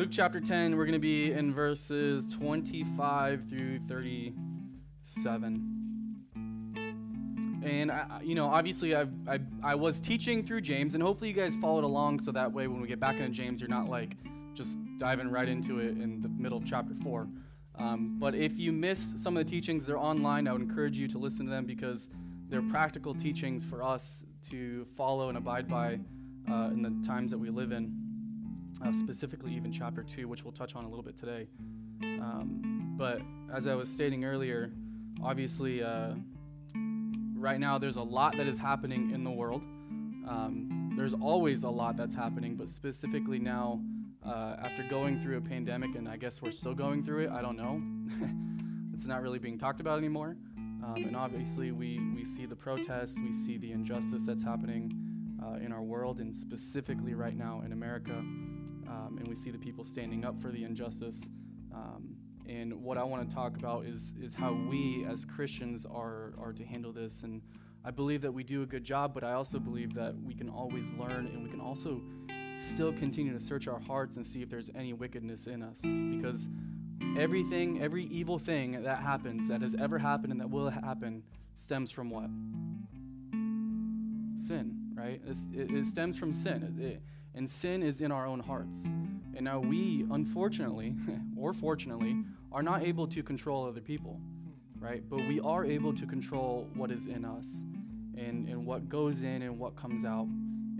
Luke chapter 10, we're going to be in verses 25 through 37. And, I, you know, obviously I've, I, I was teaching through James, and hopefully you guys followed along so that way when we get back into James, you're not like just diving right into it in the middle of chapter 4. Um, but if you missed some of the teachings, they're online. I would encourage you to listen to them because they're practical teachings for us to follow and abide by uh, in the times that we live in, uh, specifically even chapter 2, which we'll touch on a little bit today. Um, but as I was stating earlier, obviously, uh, right now there's a lot that is happening in the world. Um, there's always a lot that's happening, but specifically now, uh, after going through a pandemic, and I guess we're still going through it, I don't know. it's not really being talked about anymore. Um, and obviously, we, we see the protests, we see the injustice that's happening uh, in our world, and specifically right now in America. Um, and we see the people standing up for the injustice. Um, and what I want to talk about is, is how we as Christians are, are to handle this. And I believe that we do a good job, but I also believe that we can always learn and we can also still continue to search our hearts and see if there's any wickedness in us. Because everything, every evil thing that happens, that has ever happened and that will happen, stems from what? Sin, right? It, it stems from sin. It, and sin is in our own hearts. And now we, unfortunately, or fortunately, are not able to control other people, right? But we are able to control what is in us and, and what goes in and what comes out.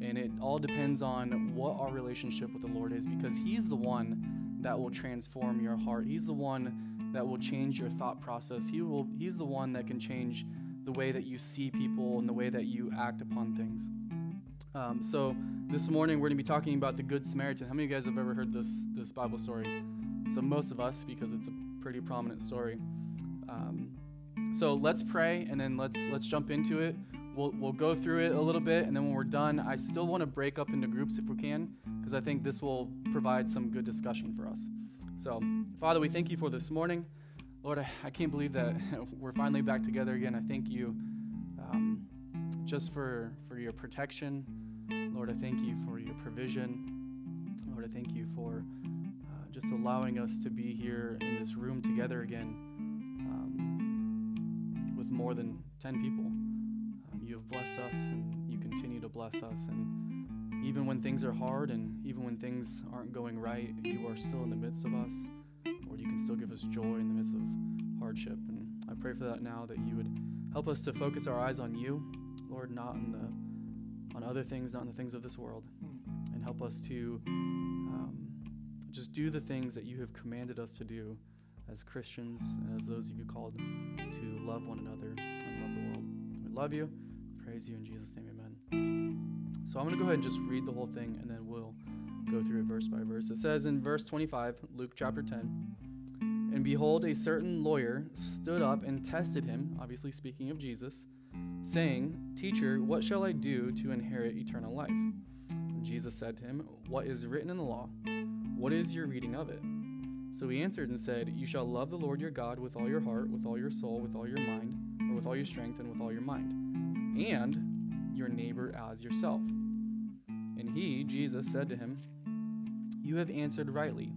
And it all depends on what our relationship with the Lord is because He's the one that will transform your heart. He's the one that will change your thought process. He will, he's the one that can change the way that you see people and the way that you act upon things. Um, so this morning we're going to be talking about the Good Samaritan. How many of you guys have ever heard this this Bible story? So most of us, because it's a pretty prominent story. Um, so let's pray and then let's let's jump into it. We'll, we'll go through it a little bit, and then when we're done, I still want to break up into groups if we can, because I think this will provide some good discussion for us. So, Father, we thank you for this morning. Lord, I, I can't believe that we're finally back together again. I thank you um, just for, for your protection. Lord, I thank you for your provision. Lord, I thank you for uh, just allowing us to be here in this room together again um, with more than 10 people you have blessed us and you continue to bless us. And even when things are hard and even when things aren't going right, you are still in the midst of us. Lord, you can still give us joy in the midst of hardship. And I pray for that now that you would help us to focus our eyes on you, Lord, not on the on other things, not on the things of this world, and help us to um, just do the things that you have commanded us to do as Christians and as those you called to love one another and love the world. We love you praise you in Jesus' name, amen. So I'm going to go ahead and just read the whole thing and then we'll go through it verse by verse. It says in verse 25, Luke chapter 10, And behold, a certain lawyer stood up and tested him, obviously speaking of Jesus, saying, Teacher, what shall I do to inherit eternal life? And Jesus said to him, What is written in the law? What is your reading of it? So he answered and said, You shall love the Lord your God with all your heart, with all your soul, with all your mind, or with all your strength, and with all your mind and your neighbor as yourself. And he, Jesus, said to him, You have answered rightly.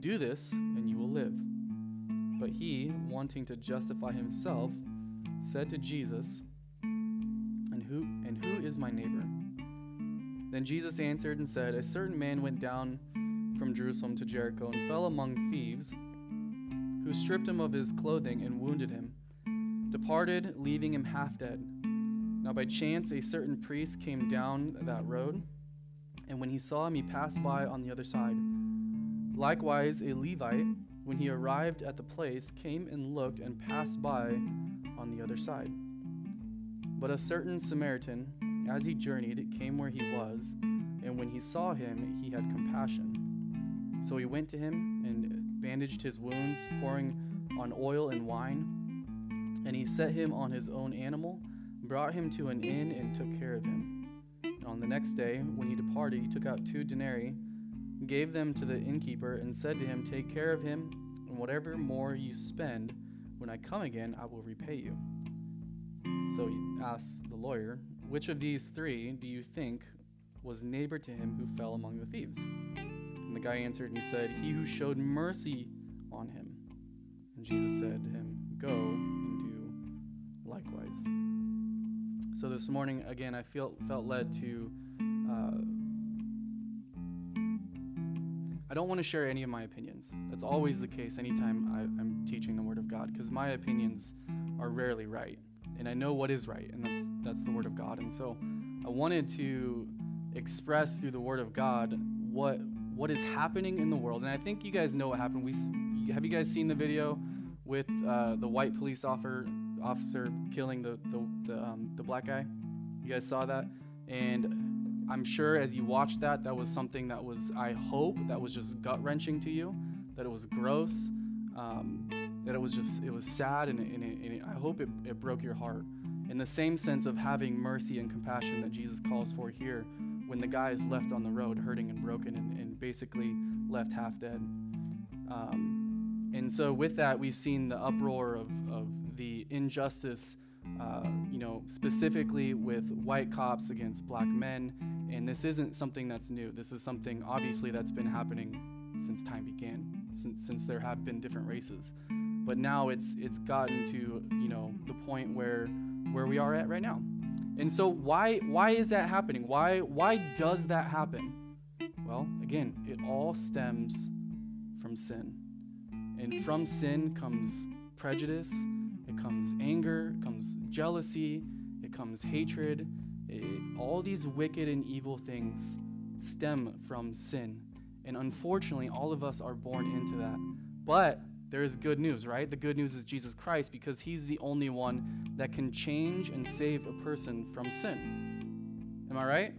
Do this, and you will live. But he, wanting to justify himself, said to Jesus, And who and who is my neighbor? Then Jesus answered and said, A certain man went down from Jerusalem to Jericho and fell among thieves, who stripped him of his clothing and wounded him, departed, leaving him half dead. Now, by chance, a certain priest came down that road, and when he saw him, he passed by on the other side. Likewise, a Levite, when he arrived at the place, came and looked and passed by on the other side. But a certain Samaritan, as he journeyed, came where he was, and when he saw him, he had compassion. So he went to him and bandaged his wounds, pouring on oil and wine, and he set him on his own animal brought him to an inn and took care of him. And on the next day, when he departed, he took out two denarii, gave them to the innkeeper, and said to him, Take care of him, and whatever more you spend, when I come again, I will repay you. So he asked the lawyer, Which of these three do you think was neighbor to him who fell among the thieves? And the guy answered and he said, He who showed mercy on him. And Jesus said to him, Go and do likewise. So this morning, again, I felt felt led to. I don't want to share any of my opinions. That's always the case anytime I, I'm teaching the Word of God, because my opinions are rarely right, and I know what is right, and that's that's the Word of God. And so, I wanted to express through the Word of God what what is happening in the world. And I think you guys know what happened. We have you guys seen the video with uh, the white police officer officer killing the the the, um, the black guy? You guys saw that, and I'm sure as you watched that, that was something that was I hope that was just gut wrenching to you, that it was gross, um, that it was just it was sad, and, it, and, it, and it, I hope it, broke your heart. In the same sense of having mercy and compassion that Jesus calls for here when the guy is left on the road hurting and broken and, and basically left half dead. Um, and so, with that, we've seen the uproar of, of the injustice, uh, you know, specifically with white cops against black men. And this isn't something that's new. This is something, obviously, that's been happening since time began, since, since there have been different races. But now it's, it's gotten to, you know, the point where, where we are at right now. And so why why is that happening? Why why does that happen? Well, again, it all stems from sin. And from sin comes prejudice, comes anger, comes jealousy, it comes hatred. It, all these wicked and evil things stem from sin. And unfortunately, all of us are born into that. But there is good news, right? The good news is Jesus Christ because he's the only one that can change and save a person from sin. Am I right?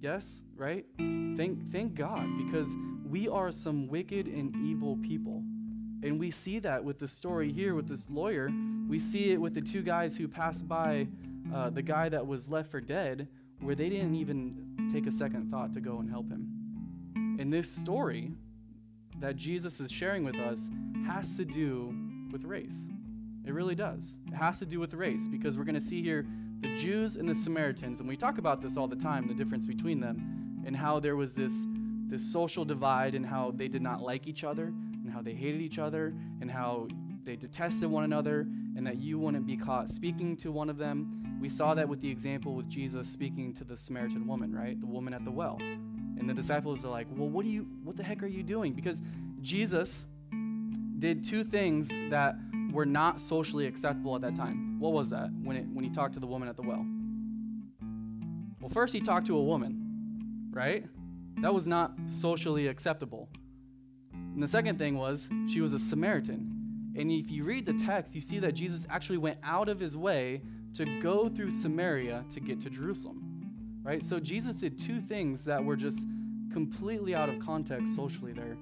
Yes, right? Thank thank God because we are some wicked and evil people. And we see that with the story here with this lawyer. We see it with the two guys who passed by uh, the guy that was left for dead, where they didn't even take a second thought to go and help him. And this story that Jesus is sharing with us, has to do with race. It really does. It has to do with race because we're going to see here the Jews and the Samaritans, and we talk about this all the time the difference between them, and how there was this, this social divide, and how they did not like each other, and how they hated each other, and how they detested one another, and that you wouldn't be caught speaking to one of them. We saw that with the example with Jesus speaking to the Samaritan woman, right? The woman at the well. And the disciples are like, Well, what do you what the heck are you doing? Because Jesus did two things that were not socially acceptable at that time. What was that when, it, when he talked to the woman at the well? Well, first he talked to a woman, right? That was not socially acceptable. And the second thing was she was a Samaritan. And if you read the text, you see that Jesus actually went out of his way to go through Samaria to get to Jerusalem. Right? So Jesus did two things that were just completely out of context socially there.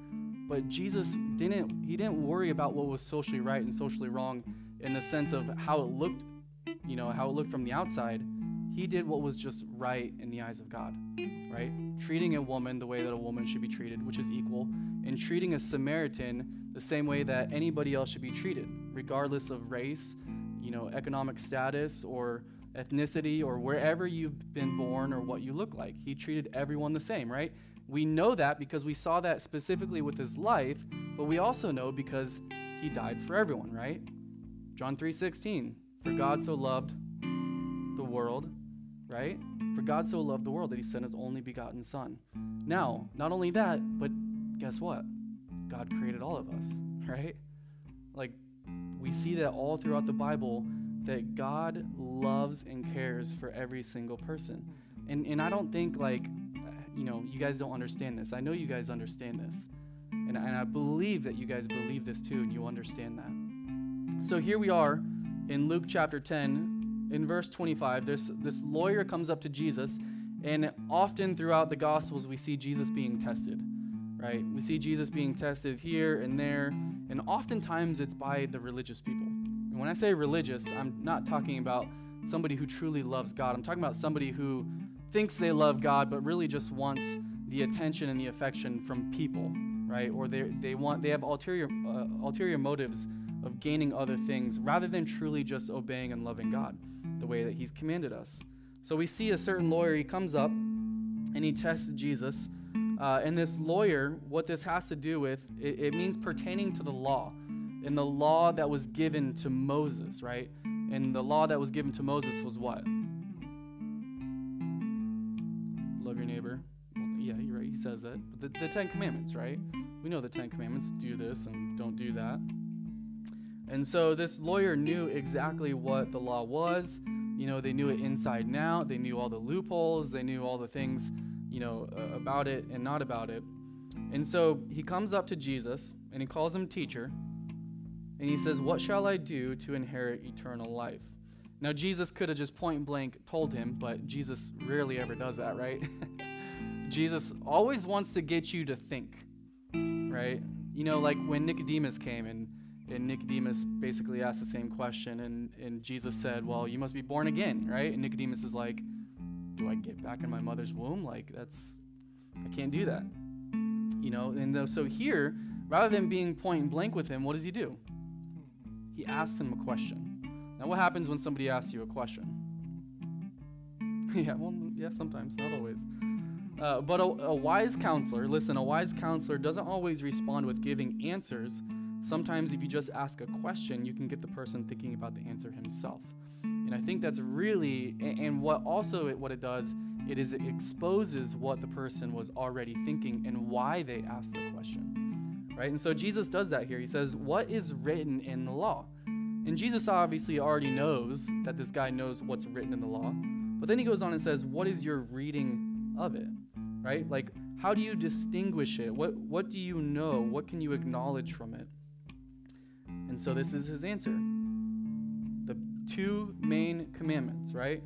But Jesus didn't he didn't worry about what was socially right and socially wrong in the sense of how it looked, you know, how it looked from the outside. He did what was just right in the eyes of God, right? Treating a woman the way that a woman should be treated, which is equal, and treating a Samaritan the same way that anybody else should be treated, regardless of race, you know, economic status or ethnicity or wherever you've been born or what you look like. He treated everyone the same, right? We know that because we saw that specifically with his life, but we also know because he died for everyone, right? John 3:16, for God so loved the world, right? For God so loved the world that he sent his only begotten son. Now, not only that, but guess what? God created all of us, right? Like we see that all throughout the Bible that God loves and cares for every single person. And and I don't think like you know, you guys don't understand this. I know you guys understand this. And, and I believe that you guys believe this too and you understand that. So here we are in Luke chapter 10, in verse 25. This, this lawyer comes up to Jesus, and often throughout the Gospels, we see Jesus being tested, right? We see Jesus being tested here and there, and oftentimes it's by the religious people. And when I say religious, I'm not talking about somebody who truly loves God. I'm talking about somebody who thinks they love God, but really just wants the attention and the affection from people, right? Or they, they want they have ulterior uh, ulterior motives of gaining other things rather than truly just obeying and loving God the way that He's commanded us. So we see a certain lawyer. He comes up and he tests Jesus Uh, and this lawyer, what this has to do with, it, it means pertaining to the law. And the law that was given to Moses, right? And the law that was given to Moses was what? Love your neighbor. Yeah, you're right. He says that. The, the Ten Commandments, right? We know the Ten Commandments do this and don't do that. And so this lawyer knew exactly what the law was. You know, they knew it inside and out. They knew all the loopholes. They knew all the things, you know, uh, about it and not about it. And so he comes up to Jesus and he calls him teacher. And he says, What shall I do to inherit eternal life? Now, Jesus could have just point blank told him, but Jesus rarely ever does that, right? Jesus always wants to get you to think, right? You know, like when Nicodemus came and and Nicodemus basically asked the same question, and, and Jesus said, Well, you must be born again, right? And Nicodemus is like, Do I get back in my mother's womb? Like, that's, I can't do that. You know, and so here, rather than being point blank with him, what does he do? He asks him a question. Now, what happens when somebody asks you a question? yeah, well, yeah, sometimes, not always. Uh, but a, a wise counselor, listen, a wise counselor doesn't always respond with giving answers Sometimes, if you just ask a question, you can get the person thinking about the answer himself. And I think that's really, and what also it, what it does, it is it exposes what the person was already thinking and why they asked the question. Right? And so Jesus does that here. He says, What is written in the law? And Jesus obviously already knows that this guy knows what's written in the law. But then he goes on and says, What is your reading of it? Right? Like, how do you distinguish it? What, what do you know? What can you acknowledge from it? And so this is his answer. The two main commandments, right?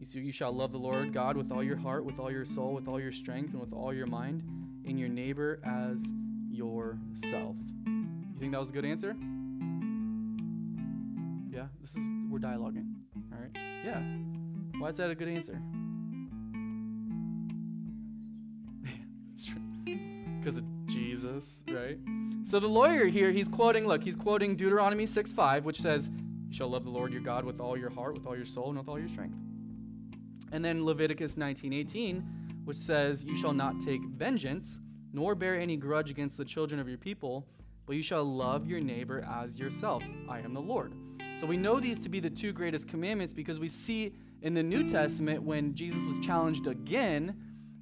You see, you shall love the Lord God with all your heart, with all your soul, with all your strength, and with all your mind, and your neighbor as yourself. You think that was a good answer? Yeah, this is we're dialoguing. All right. Yeah. Why is that a good answer? Because of Jesus, right? So the lawyer here, he's quoting, look, he's quoting Deuteronomy 6 5, which says, You shall love the Lord your God with all your heart, with all your soul, and with all your strength. And then Leviticus 19 18, which says, You shall not take vengeance, nor bear any grudge against the children of your people, but you shall love your neighbor as yourself. I am the Lord. So we know these to be the two greatest commandments because we see in the New Testament when Jesus was challenged again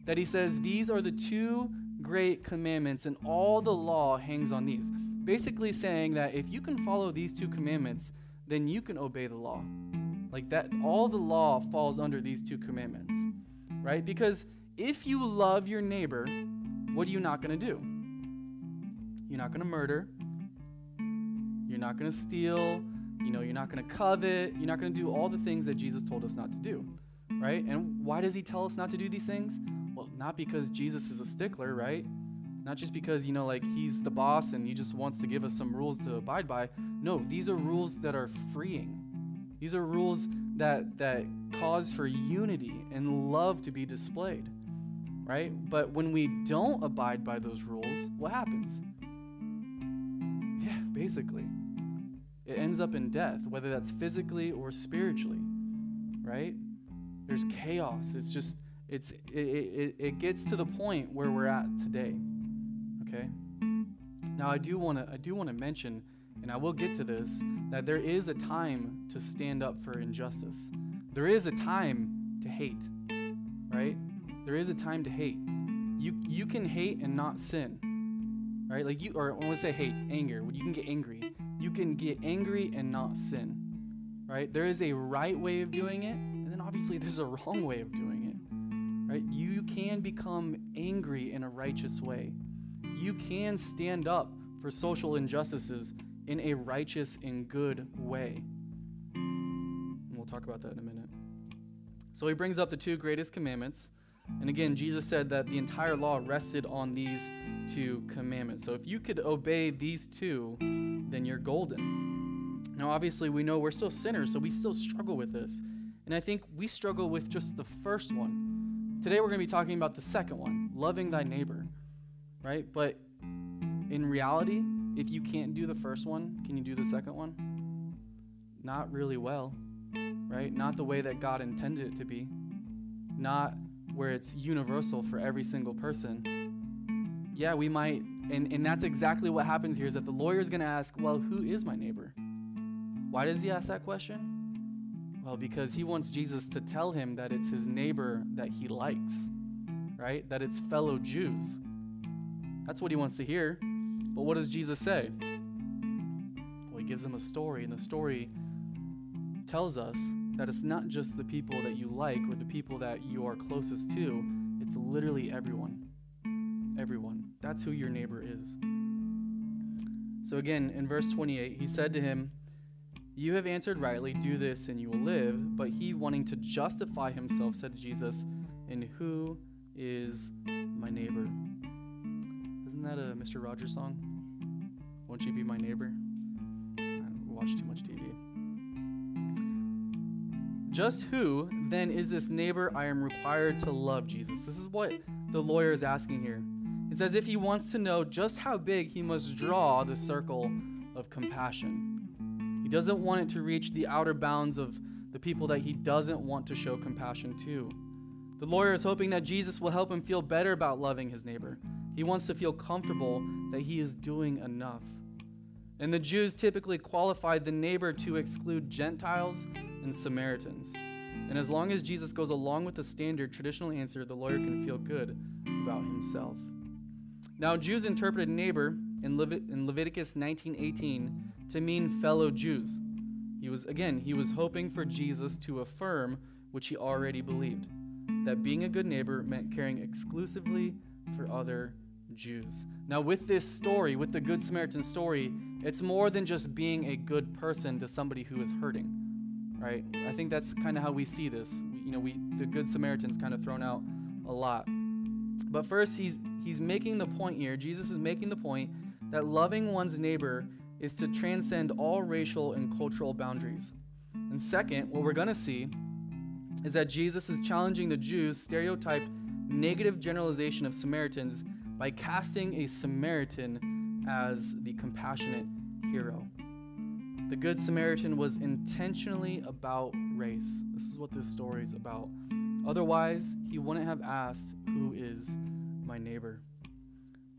that he says, These are the two great commandments, and all the law hangs on these. Basically, saying that if you can follow these two commandments, then you can obey the law. Like that, all the law falls under these two commandments, right? Because if you love your neighbor, what are you not going to do? You're not going to murder. You're not going to steal. You know, you're not going to covet. You're not going to do all the things that Jesus told us not to do, right? And why does he tell us not to do these things? Not because Jesus is a stickler, right? Not just because, you know, like he's the boss and he just wants to give us some rules to abide by. No, these are rules that are freeing. These are rules that that cause for unity and love to be displayed. Right? But when we don't abide by those rules, what happens? Yeah, basically. It ends up in death, whether that's physically or spiritually. Right? There's chaos. It's just it's, it, it, it gets to the point where we're at today. Okay? Now, I do want to I do want to mention, and I will get to this, that there is a time to stand up for injustice. There is a time to hate, right? There is a time to hate. You you can hate and not sin, right? Like you, or I want to say hate, anger. You can get angry. You can get angry and not sin, right? There is a right way of doing it, and then obviously there's a wrong way of doing it right? You can become angry in a righteous way. You can stand up for social injustices in a righteous and good way. And we'll talk about that in a minute. So he brings up the two greatest commandments. And again, Jesus said that the entire law rested on these two commandments. So if you could obey these two, then you're golden. Now, obviously, we know we're still sinners, so we still struggle with this. And I think we struggle with just the first one Today we're going to be talking about the second one, loving thy neighbor, right? But in reality, if you can't do the first one, can you do the second one? Not really well, right? Not the way that God intended it to be. Not where it's universal for every single person, yeah, we might, and, and that's exactly what happens here is that the lawyer is going to ask, well, who is my neighbor? Why does he ask that question? Well, because he wants Jesus to tell him that it's his neighbor that he likes, right? That it's fellow Jews. That's what he wants to hear. But what does Jesus say? Well, he gives him a story, and the story tells us that it's not just the people that you like or the people that you are closest to, it's literally everyone. Everyone. That's who your neighbor is. So again, in verse 28, he said to him, You have answered rightly, do this and you will live. But he, wanting to justify himself, said to Jesus, And who is my neighbor? Isn't that a Mr. Rogers song? Won't you be my neighbor? I watch too much TV. Just who, then, is this neighbor I am required to love, Jesus? This is what the lawyer is asking here. It's as if he wants to know just how big he must draw the circle of compassion. He doesn't want it to reach the outer bounds of the people that he doesn't want to show compassion to. The lawyer is hoping that Jesus will help him feel better about loving his neighbor. He wants to feel comfortable that he is doing enough. And the Jews typically qualified the neighbor to exclude Gentiles and Samaritans. And as long as Jesus goes along with the standard traditional answer, the lawyer can feel good about himself. Now, Jews interpreted neighbor in, in Leviticus 19:18 to mean fellow Jews. He was again, he was hoping for Jesus to affirm which he already believed, that being a good neighbor meant caring exclusively for other Jews. Now, with this story, with the Good Samaritan story, it's more than just being a good person to somebody who is hurting, right? I think that's kind of how we see this. You know, we the Good Samaritan's kind of thrown out a lot. But first, he's he's making the point here. Jesus is making the point that loving one's neighbor is to transcend all racial and cultural boundaries. And second, what we're going to see is that Jesus is challenging the Jews' stereotype negative generalization of Samaritans by casting a Samaritan as the compassionate hero. The Good Samaritan was intentionally about race. This is what this story is about. Otherwise, he wouldn't have asked, Who is my neighbor?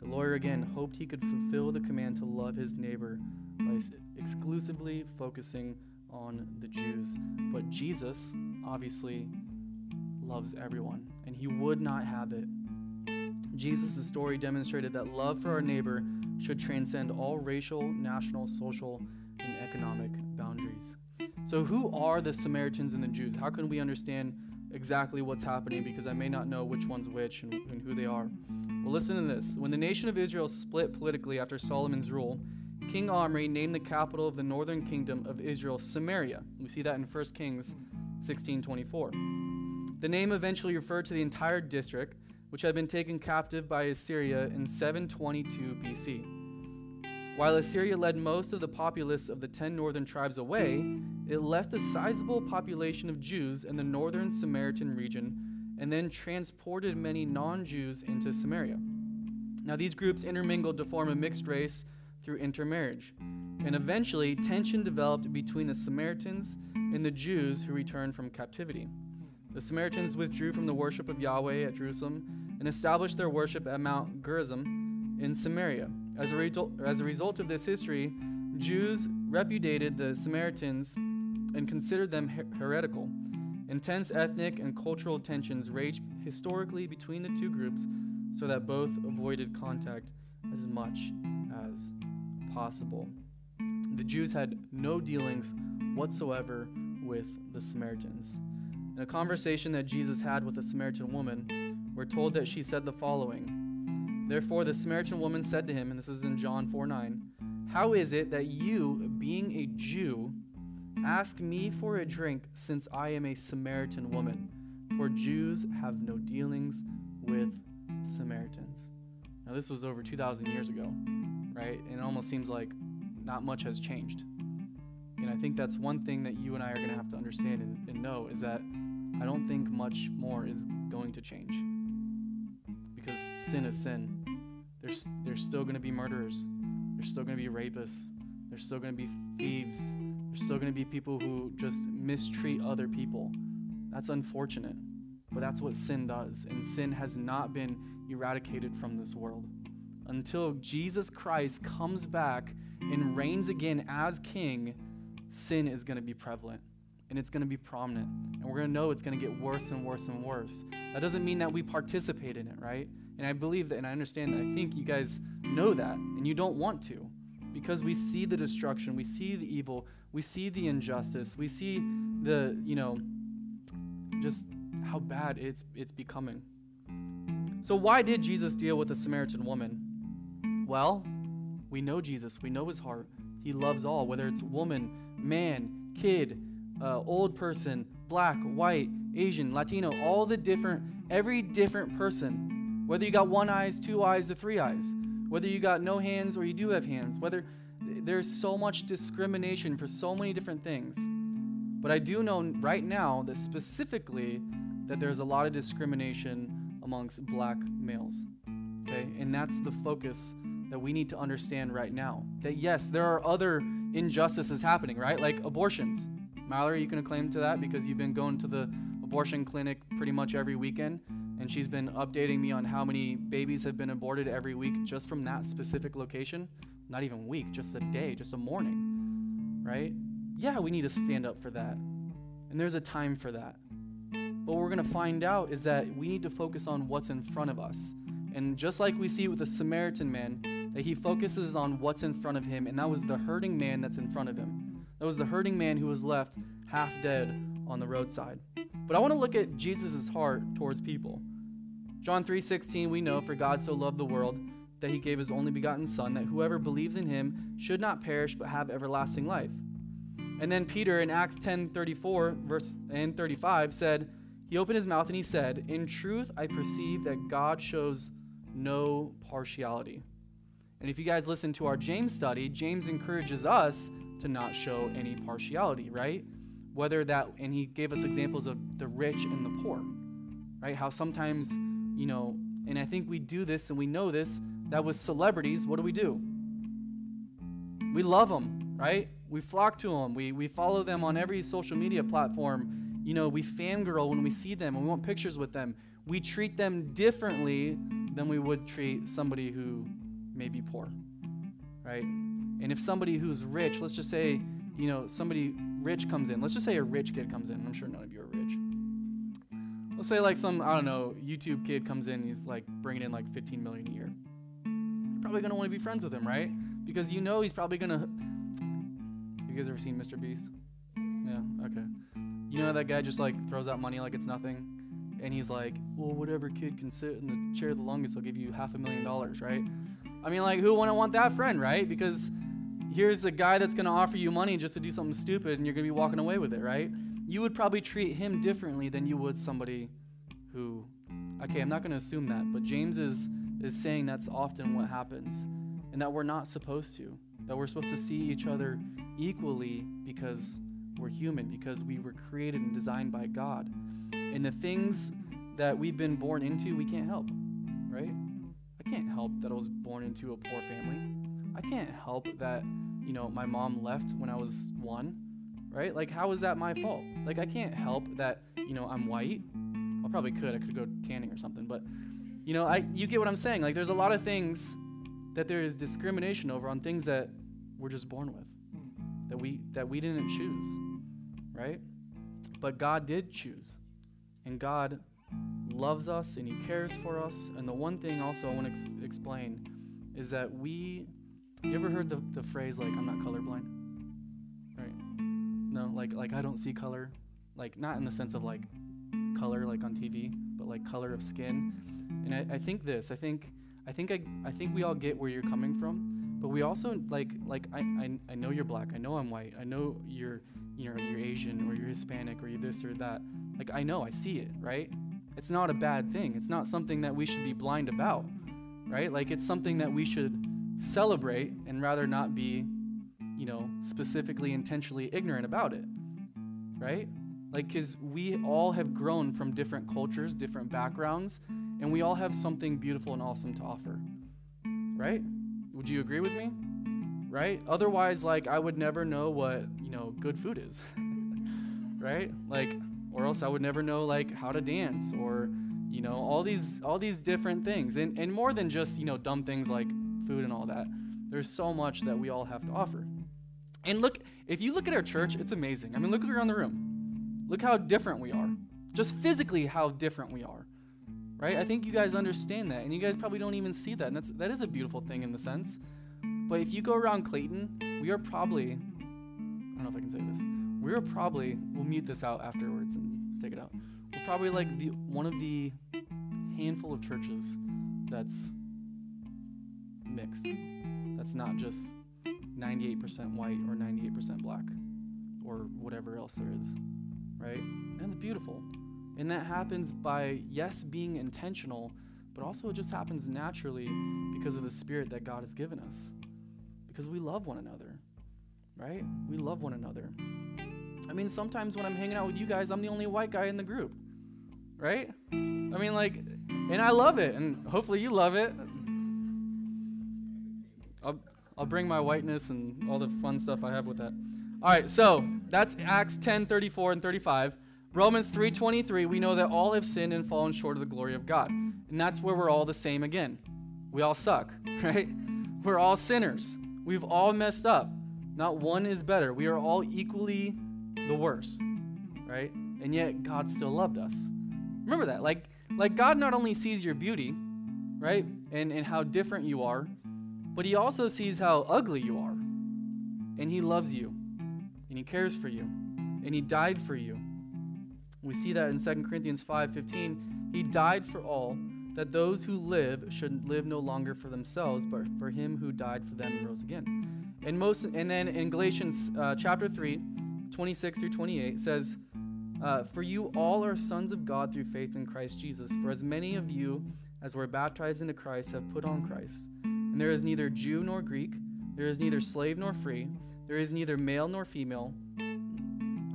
The lawyer again hoped he could fulfill the command to love his neighbor by exclusively focusing on the Jews. But Jesus obviously loves everyone, and he would not have it Jesus' story demonstrated that love for our neighbor should transcend all racial, national, social, and economic boundaries. So, who are the Samaritans and the Jews? How can we understand exactly what's happening? Because I may not know which one's which and, and who they are. Well, listen to this. When the nation of Israel split politically after Solomon's rule, King Omri named the capital of the northern kingdom of Israel Samaria. We see that in 1 Kings 16:24. The name eventually referred to the entire district which had been taken captive by Assyria in 722 BC. While Assyria led most of the populace of the ten northern tribes away, it left a sizable population of Jews in the northern Samaritan region and then transported many non Jews into Samaria. Now, these groups intermingled to form a mixed race through intermarriage, and eventually tension developed between the Samaritans and the Jews who returned from captivity. The Samaritans withdrew from the worship of Yahweh at Jerusalem and established their worship at Mount Gerizim in Samaria. As a, result, as a result of this history, Jews repudiated the Samaritans and considered them her- heretical. Intense ethnic and cultural tensions raged historically between the two groups so that both avoided contact as much as possible. The Jews had no dealings whatsoever with the Samaritans. In a conversation that Jesus had with a Samaritan woman, we're told that she said the following Therefore, the Samaritan woman said to him, and this is in John 4 9, How is it that you, being a Jew, ask mm-hmm. me for a mm-hmm. drink since I am a Samaritan woman? For mm-hmm. Jews have no dealings with Samaritans. Now, this was over 2,000 years ago, right? And it almost seems like not much has changed. And I think that's one thing that you and I are going to have to understand and, and know is that I don't think much more is going to change. Because sin is sin. There's, there's still going to be murderers. There's still going to be rapists. There's still going to be thieves. There's still going to be people who just mistreat other people. That's unfortunate. But that's what sin does. And sin has not been eradicated from this world. Until Jesus Christ comes back and reigns again as king, sin is going to be prevalent and it's going to be prominent. And we're going to know it's going to get worse and worse and worse. That doesn't mean that we participate in it, right? And I believe that, and I understand that. I think you guys know that, and you don't want to because we see the destruction, we see the evil, we see the injustice, we see the, you know, just how bad it's it's becoming. So why did Jesus deal with the Samaritan woman? Well, we know Jesus, we know his heart. He loves all, whether it's woman, man, kid, uh, old person, black, white, Asian, Latino, all the different, every different person, whether you got one eyes, two eyes, or three eyes, whether you got no hands or you do have hands, whether there's so much discrimination for so many different things. But I do know right now that specifically that there's a lot of discrimination amongst black males. Okay? And that's the focus that we need to understand right now. That yes, there are other injustices happening, right? Like abortions. Mallory, you can claim to that because you've been going to the abortion clinic pretty much every weekend, and she's been updating me on how many babies have been aborted every week just from that specific location. Not even week, just a day, just a morning, right? Yeah, we need to stand up for that. And there's a time for that. But what we're going to find out is that we need to focus on what's in front of us. And just like we see with the Samaritan man, that he focuses on what's in front of him, and that was the hurting man that's in front of him. That was the hurting man who was left half dead on the roadside. But I want to look at Jesus' heart towards people. John 3:16 we know for God so loved the world that he gave his only begotten son that whoever believes in him should not perish but have everlasting life. And then Peter in Acts 10:34 verse and 35 said, he opened his mouth and he said, "In truth I perceive that God shows no partiality." And if you guys listen to our James study, James encourages us to not show any partiality, right? Whether that, and he gave us examples of the rich and the poor, right? How sometimes, you know, and I think we do this and we know this, that with celebrities, what do we do? We love them, right? We flock to them. We, we follow them on every social media platform. You know, we fangirl when we see them and we want pictures with them. We treat them differently than we would treat somebody who may be poor, right? And if somebody who's rich, let's just say, you know, somebody rich comes in, let's just say a rich kid comes in. I'm sure none of you are rich. Let's say like some, I don't know, YouTube kid comes in, he's like bringing in like 15 million a year. You're probably to want to be friends with him, right? Because you know he's probably to. You guys ever seen Mr. Beast? Yeah, okay. You know that guy just like throws out money like it's nothing? And he's like, well, whatever kid can sit in the chair the longest, I'll give you half a million dollars, right? I mean, like, who wouldn't want that friend, right? Because here's a guy that's going to offer you money just to do something stupid and you're going to be walking away with it, right? You would probably treat him differently than you would somebody who okay, I'm not going to assume that, but James is is saying that's often what happens and that we're not supposed to. That we're supposed to see each other equally because we're human, because we were created and designed by God. And the things that we've been born into, we can't help, right? I can't help that I was born into a poor family. I can't help that, you know, my mom left when I was one, right? Like, how is that my fault? Like, I can't help that, you know, I'm white. I probably could. I could go tanning or something, but, you know, I you get what I'm saying. Like, there's a lot of things that there is discrimination over on things that we're just born with, that we that we didn't choose, right? But God did choose, and God loves us and He cares for us. And the one thing also I want to ex- explain is that we you ever heard the, the phrase like I'm not colorblind? Right? No, like like I don't see color. Like not in the sense of like color like on TV, but like color of skin. And I, I think this, I think I think I, I think we all get where you're coming from, but we also like like I, I, I know you're black, I know I'm white, I know you're you're you're Asian or you're Hispanic or you're this or that. Like I know, I see it, right? It's not a bad thing. It's not something that we should be blind about, right? Like it's something that we should celebrate and rather not be, you know, specifically intentionally ignorant about it. Right? Like, because we all have grown from different cultures, different backgrounds, and we all have something beautiful and awesome to offer. Right? Would you agree with me? Right? Otherwise, like, I would never know what, you know, good food is. right? Like, or else I would never know like how to dance or you know all these all these different things and and more than just you know dumb things like food and all that there's so much that we all have to offer. And look if you look at our church it's amazing. I mean look around the room. Look how different we are. Just physically how different we are right? I think you guys understand that and you guys probably don't even see that and that's that is a beautiful thing in the sense. But if you go around clayton we are probably i don't know if i can say this we are probably we'll mute this out afterwards and take it out. We're probably like the one of the handful of churches that's mixed. That's not just 98% white or 98% black or whatever else there is, right? And it's beautiful. And that happens by, yes, being intentional, but also it just happens naturally because of the spirit that God has given us. Because we love one another, right? We love one another. I mean, sometimes when I'm hanging out with you guys, I'm the only white guy in the group, right? I mean, like, and I love it, and hopefully you love it. I'll, bring my whiteness and all the fun stuff I have with that. All right, so that's Acts 10 34 and 35. Romans 3:23, we know that all have sinned and fallen short of the glory of God. And that's where we're all the same again. We all suck, right? We're all sinners. We've all messed up. Not one is better. We are all equally the worst, right? And yet God still loved us. Remember that. Like like God not only sees your beauty, right? And and how different you are, but he also sees how ugly you are. And he loves you. And he cares for you. And he died for you. We see that in 2 Corinthians 5:15. He died for all that those who live should live no longer for themselves, but for him who died for them and rose again. And most and then in Galatians uh, chapter 3, 26 through 28 says, uh, For you all are sons of God through faith in Christ Jesus. For as many of you as were baptized into Christ have put on Christ. And there is neither Jew nor Greek, there is neither slave nor free, there is neither male nor female.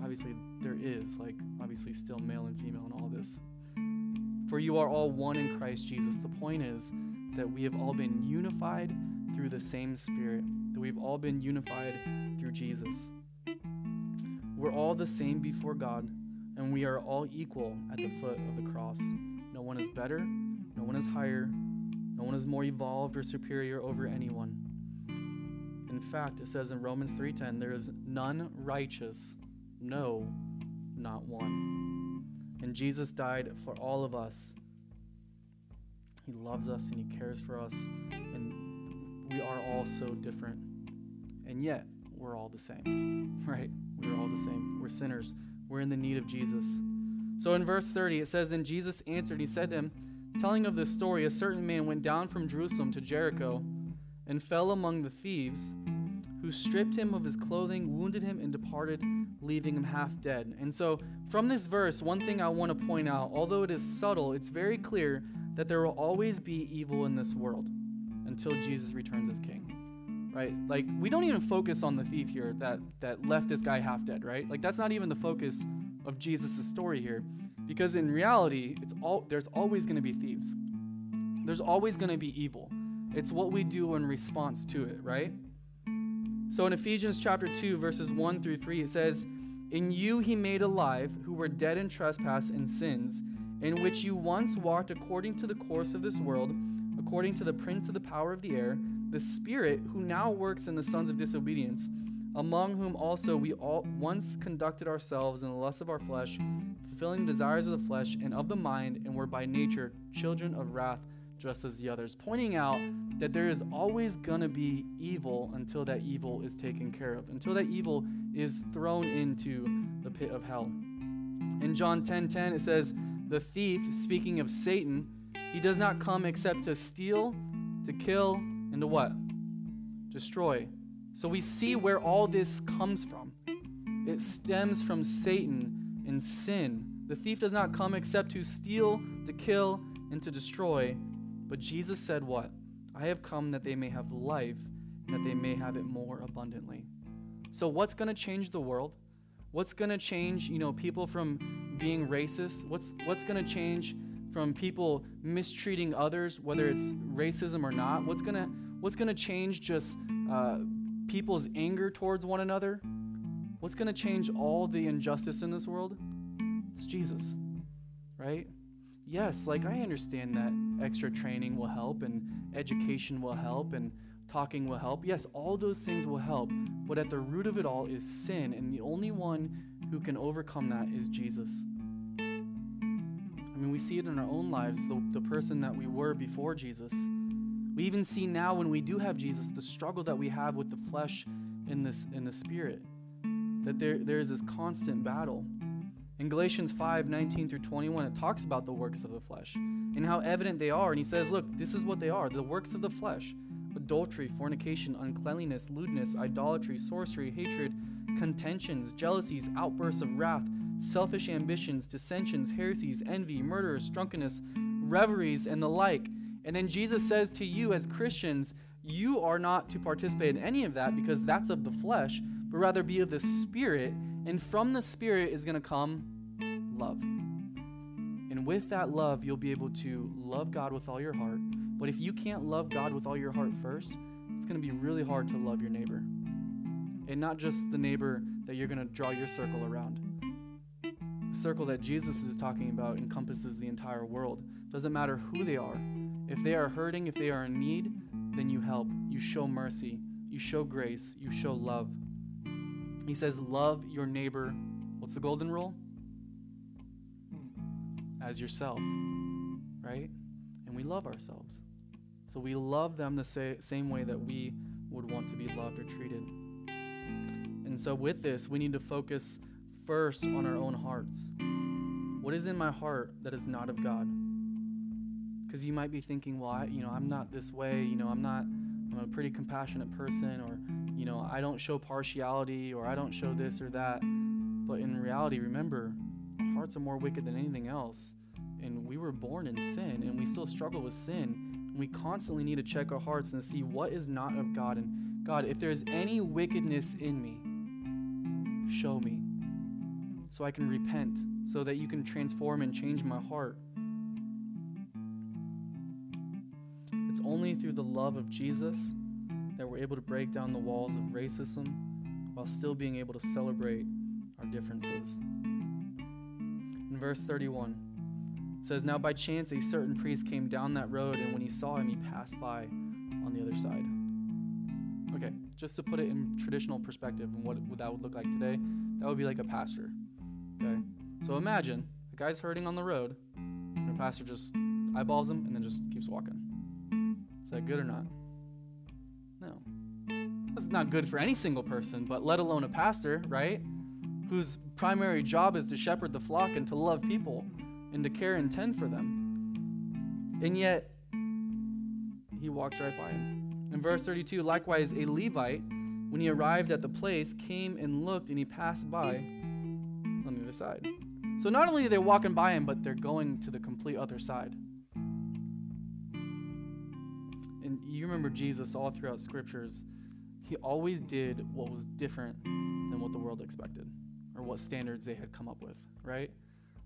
Obviously, there is, like, obviously, still male and female in all this. For you are all one in Christ Jesus. The point is that we have all been unified through the same Spirit, that we've all been unified through Jesus. We're all the same before God, and we are all equal at the foot of the cross. No one is better, no one is higher, no one is more evolved or superior over anyone. In fact, it says in Romans 3:10, there is none righteous, no, not one. And Jesus died for all of us. He loves us and he cares for us, and we are all so different. And yet, we're all the same, right? We're all the same. We're sinners. We're in the need of Jesus. So in verse 30, it says, Then Jesus answered, He said to him, Telling of this story, a certain man went down from Jerusalem to Jericho and fell among the thieves, who stripped him of his clothing, wounded him, and departed, leaving him half dead. And so, from this verse, one thing I want to point out, although it is subtle, it's very clear that there will always be evil in this world until Jesus returns as king. Right? Like we don't even focus on the thief here that that left this guy half dead, right? Like that's not even the focus of Jesus' story here. Because in reality, it's all there's always going to be thieves. There's always going to be evil. It's what we do in response to it, right? So in Ephesians chapter 2 verses 1 through 3 it says, "In you he made alive who were dead in trespass and sins, in which you once walked according to the course of this world, according to the prince of the power of the air, the spirit who now works in the sons of disobedience." Among whom also we all once conducted ourselves in the lust of our flesh, fulfilling the desires of the flesh and of the mind, and were by nature children of wrath, just as the others. Pointing out that there is always going to be evil until that evil is taken care of, until that evil is thrown into the pit of hell. In John 10:10 10, 10, it says, "The thief, speaking of Satan, he does not come except to steal, to kill, and to what? Destroy." So we see where all this comes from. It stems from Satan and sin. The thief does not come except to steal, to kill, and to destroy. But Jesus said, What? I have come that they may have life, and that they may have it more abundantly. So, what's going to change the world? What's going to change, you know, people from being racist? What's, what's going to change from people mistreating others, whether it's racism or not? What's going to what's going to change just uh, people's anger towards one another? What's going to change all the injustice in this world? It's Jesus, right? Yes, like I understand that extra training will help and education will help and talking will help. Yes, all those things will help, but at the root of it all is sin, and the only one who can overcome that is Jesus. I mean, we see it in our own lives, the, the person that we were before Jesus. We even see now when we do have Jesus, the struggle that we have with the flesh and this in the spirit. That there, there is this constant battle. In Galatians 5 19 through 21, it talks about the works of the flesh and how evident they are. And he says, Look, this is what they are the works of the flesh adultery, fornication, uncleanliness, lewdness, idolatry, sorcery, hatred, contentions, jealousies, outbursts of wrath, selfish ambitions, dissensions, heresies, envy, murders, drunkenness, reveries, and the like. And then Jesus says to you as Christians, you are not to participate in any of that because that's of the flesh, but rather be of the Spirit. And from the Spirit is going to come love. And with that love, you'll be able to love God with all your heart. But if you can't love God with all your heart first, it's going to be really hard to love your neighbor. And not just the neighbor that you're going to draw your circle around. The circle that Jesus is talking about encompasses the entire world. Doesn't matter who they are. If they are hurting, if they are in need, then you help. You show mercy. You show grace. You show love. He says, Love your neighbor. What's the golden rule? As yourself, right? And we love ourselves. So we love them the sa- same way that we would want to be loved or treated. And so, with this, we need to focus first on our own hearts. What is in my heart that is not of God? Because you might be thinking, well, I, you know, I'm not this way. You know, I'm not. I'm a pretty compassionate person, or you know, I don't show partiality, or I don't show this or that. But in reality, remember, hearts are more wicked than anything else, and we were born in sin, and we still struggle with sin. And we constantly need to check our hearts and see what is not of God. And God, if there's any wickedness in me, show me so I can repent, so that you can transform and change my heart. It's only through the love of Jesus that we're able to break down the walls of racism while still being able to celebrate our differences. In verse 31, it says, Now by chance a certain priest came down that road, and when he saw him, he passed by on the other side. Okay, just to put it in traditional perspective and what that would look like today, that would be like a pastor. Okay? So imagine the guy's hurting on the road, and a pastor just eyeballs him and then just keeps walking. Is that good or not? No. That's not good for any single person, but let alone a pastor, right? Whose primary job is to shepherd the flock and to love people and to care and tend for them. And yet, he walks right by him. In verse 32, likewise, a Levite, when he arrived at the place, came and looked, and he passed by on the other side. So not only are they walking by him, but they're going to the complete other side. You remember Jesus all throughout scriptures, he always did what was different than what the world expected or what standards they had come up with, right?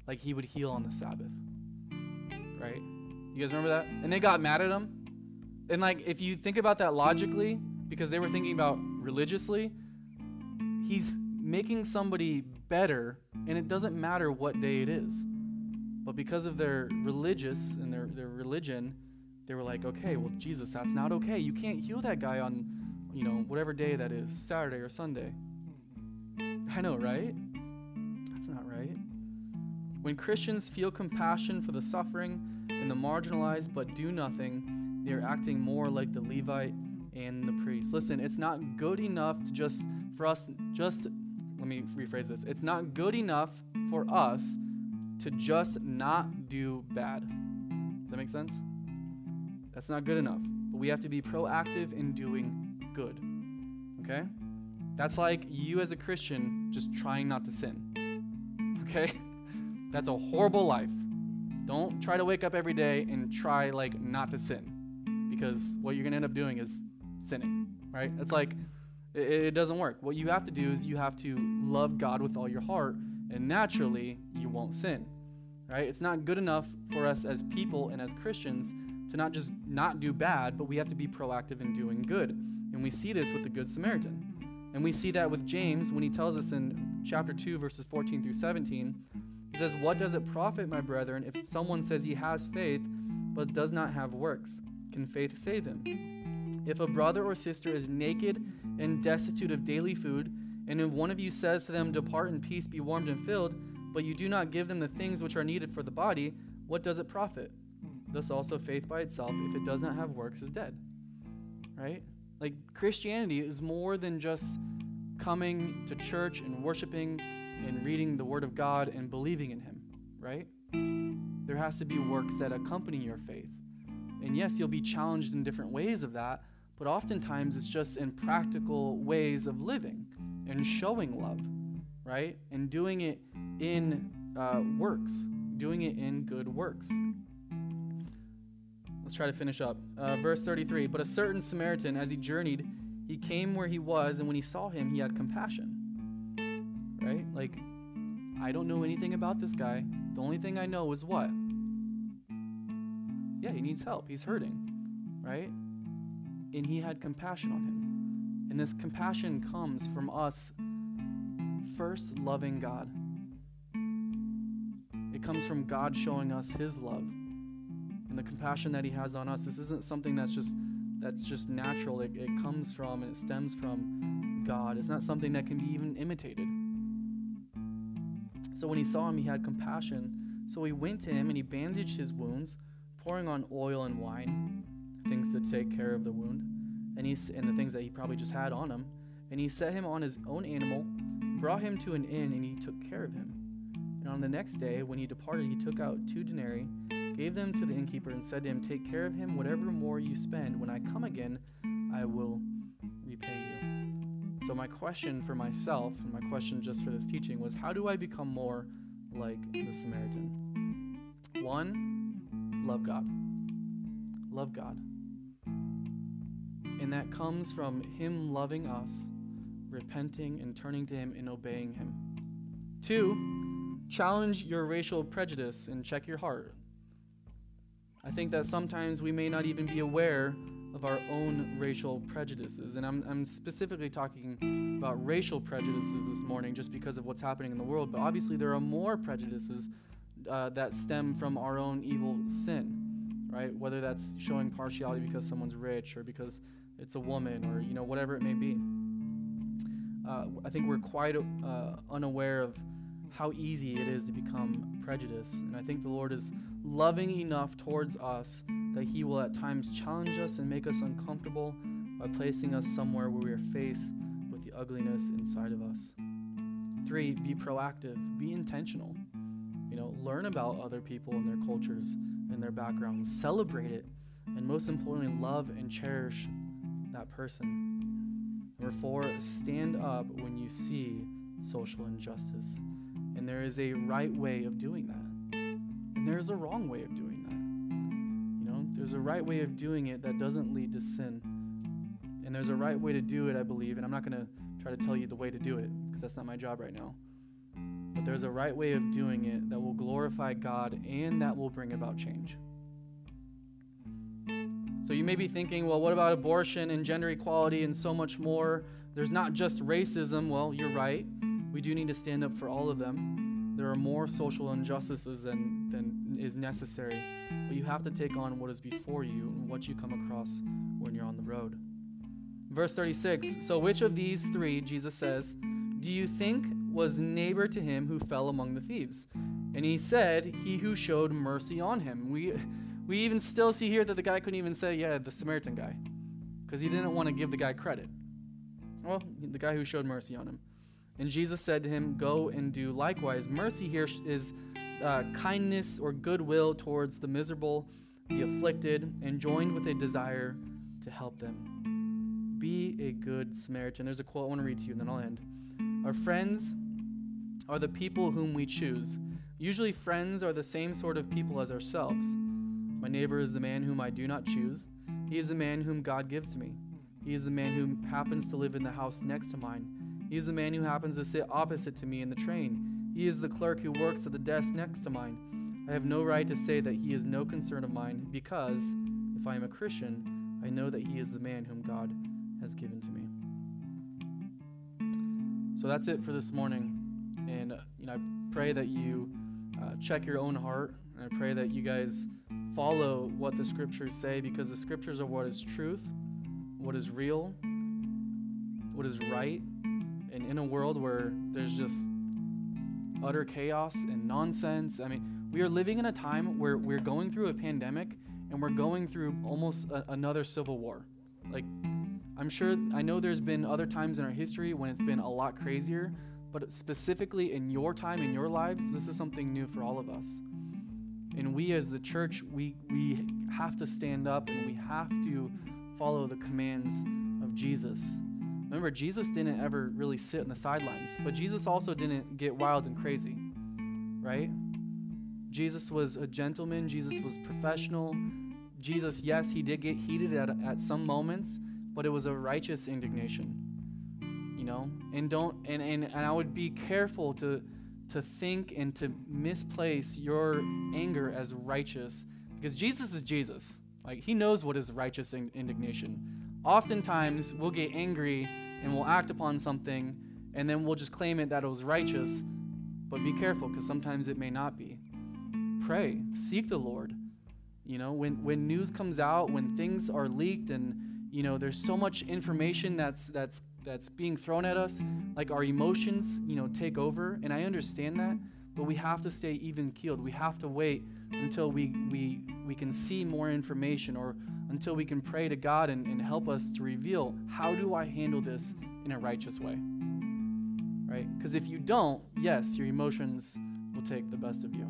Like he would heal on the Sabbath, right? You guys remember that? And they got mad at him. And like if you think about that logically, because they were thinking about religiously, he's making somebody better, and it doesn't matter what day it is. But because of their religious and their, their religion, they were like, okay, well, Jesus, that's not okay. You can't heal that guy on, you know, whatever day that is, Saturday or Sunday. I know, right? That's not right. When Christians feel compassion for the suffering and the marginalized but do nothing, they are acting more like the Levite and the priest. Listen, it's not good enough to just for us just let me rephrase this. It's not good enough for us to just not do bad. Does that make sense? That's not good enough. But we have to be proactive in doing good. Okay? That's like you as a Christian just trying not to sin. Okay? That's a horrible life. Don't try to wake up every day and try like not to sin because what you're going to end up doing is sinning, right? It's like it, it doesn't work. What you have to do is you have to love God with all your heart, and naturally, you won't sin. Right? It's not good enough for us as people and as Christians to not just not do bad, but we have to be proactive in doing good. And we see this with the Good Samaritan. And we see that with James when he tells us in chapter 2, verses 14 through 17. He says, What does it profit, my brethren, if someone says he has faith but does not have works? Can faith save him? If a brother or sister is naked and destitute of daily food, and if one of you says to them, Depart in peace, be warmed and filled, but you do not give them the things which are needed for the body, what does it profit? Thus also faith by itself, if it does not have works, is dead. Right? Like Christianity is more than just coming to church and worshiping and reading the Word of God and believing in Him, right? There has to be works that accompany your faith. And yes, you'll be challenged in different ways of that, but oftentimes it's just in practical ways of living and showing love, right? And doing it in uh, works, doing it in good works. Let's try to finish up. Uh, verse 33 But a certain Samaritan, as he journeyed, he came where he was, and when he saw him, he had compassion. Right? Like, I don't know anything about this guy. The only thing I know is what? Yeah, he needs help. He's hurting. Right? And he had compassion on him. And this compassion comes from us first loving God. It comes from God showing us his love and the compassion that he has on us. This isn't something that's just that's just natural. It, it comes from and it stems from God. It's not something that can be even imitated. So when he saw him, he had compassion. So he went to him and he bandaged his wounds, pouring on oil and wine, things to take care of the wound, and he and the things that he probably just had on him. And he set him on his own animal, brought him to an inn, and he took care of him. And on the next day, when he departed, he took out two denarii gave them to the innkeeper, and said to him, Take care of him, whatever more you spend. When I come again, I will repay you. So, my question for myself, and my question just for this teaching, was how do I become more like the Samaritan? One, love God. Love God. And that comes from Him loving us, repenting and turning to Him and obeying Him. Two, challenge your racial prejudice and check your heart. I think that sometimes we may not even be aware of our own racial prejudices. And I'm, I'm specifically talking about racial prejudices this morning just because of what's happening in the world. But obviously, there are more prejudices uh, that stem from our own evil sin, right? Whether that's showing partiality because someone's rich or because it's a woman or, you know, whatever it may be. Uh, I think we're quite uh, unaware of how easy it is to become prejudiced. And I think the Lord is loving enough towards us that He will at times challenge us and make us uncomfortable by placing us somewhere where we are faced with the ugliness inside of us. Three, be proactive, be intentional. You know, learn about other people and their cultures and their backgrounds, celebrate it, and most importantly, love and cherish that person. Number four, stand up when you see social injustice. And there is a right way of doing that. And there's a wrong way of doing that. You know, there's a right way of doing it that doesn't lead to sin. And there's a right way to do it, I believe. And I'm not going to try to tell you the way to do it because that's not my job right now. But there's a right way of doing it that will glorify God and that will bring about change. So you may be thinking, well, what about abortion and gender equality and so much more? There's not just racism. Well, you're right. We do need to stand up for all of them. There are more social injustices than, than is necessary, but you have to take on what is before you and what you come across when you're on the road. Verse 36 So, which of these three, Jesus says, do you think was neighbor to him who fell among the thieves? And he said, He who showed mercy on him. We, we even still see here that the guy couldn't even say, Yeah, the Samaritan guy, because he didn't want to give the guy credit. Well, the guy who showed mercy on him. And Jesus said to him, Go and do likewise. Mercy here is uh, kindness or goodwill towards the miserable, the afflicted, and joined with a desire to help them. Be a good Samaritan. There's a quote I want to read to you, and then I'll end. Our friends are the people whom we choose. Usually, friends are the same sort of people as ourselves. My neighbor is the man whom I do not choose. He is the man whom God gives to me. He is the man who happens to live in the house next to mine. He is the man who happens to sit opposite to me in the train. He is the clerk who works at the desk next to mine. I have no right to say that he is no concern of mine because, if I am a Christian, I know that he is the man whom God has given to me. So that's it for this morning. And, you know, I pray that you uh, check your own heart. And I pray that you guys follow what the scriptures say because the scriptures are what is truth, what is real, what is right. And in a world where there's just utter chaos and nonsense, I mean, we are living in a time where we're going through a pandemic and we're going through almost a, another civil war. Like, I'm sure, I know there's been other times in our history when it's been a lot crazier, but specifically in your time, in your lives, this is something new for all of us. And we as the church, we, we have to stand up and we have to follow the commands of Jesus. Remember, Jesus didn't ever really sit in the sidelines, but Jesus also didn't get wild and crazy, right? Jesus was a gentleman, Jesus was professional. Jesus, yes, he did get heated at, at some moments, but it was a righteous indignation you know and don't and, and and i would be careful to to think and to misplace your anger as righteous because jesus is jesus like he knows what is righteous indignation oftentimes we'll get angry and we'll act upon something and then we'll just claim it that it was righteous but be careful because sometimes it may not be pray seek the lord you know when when news comes out when things are leaked and you know there's so much information that's that's that's being thrown at us, like our emotions, you know, take over. And I understand that, but we have to stay even keeled. We have to wait until we we we can see more information or until we can pray to God and, and help us to reveal how do I handle this in a righteous way. Right? Because if you don't, yes, your emotions will take the best of you.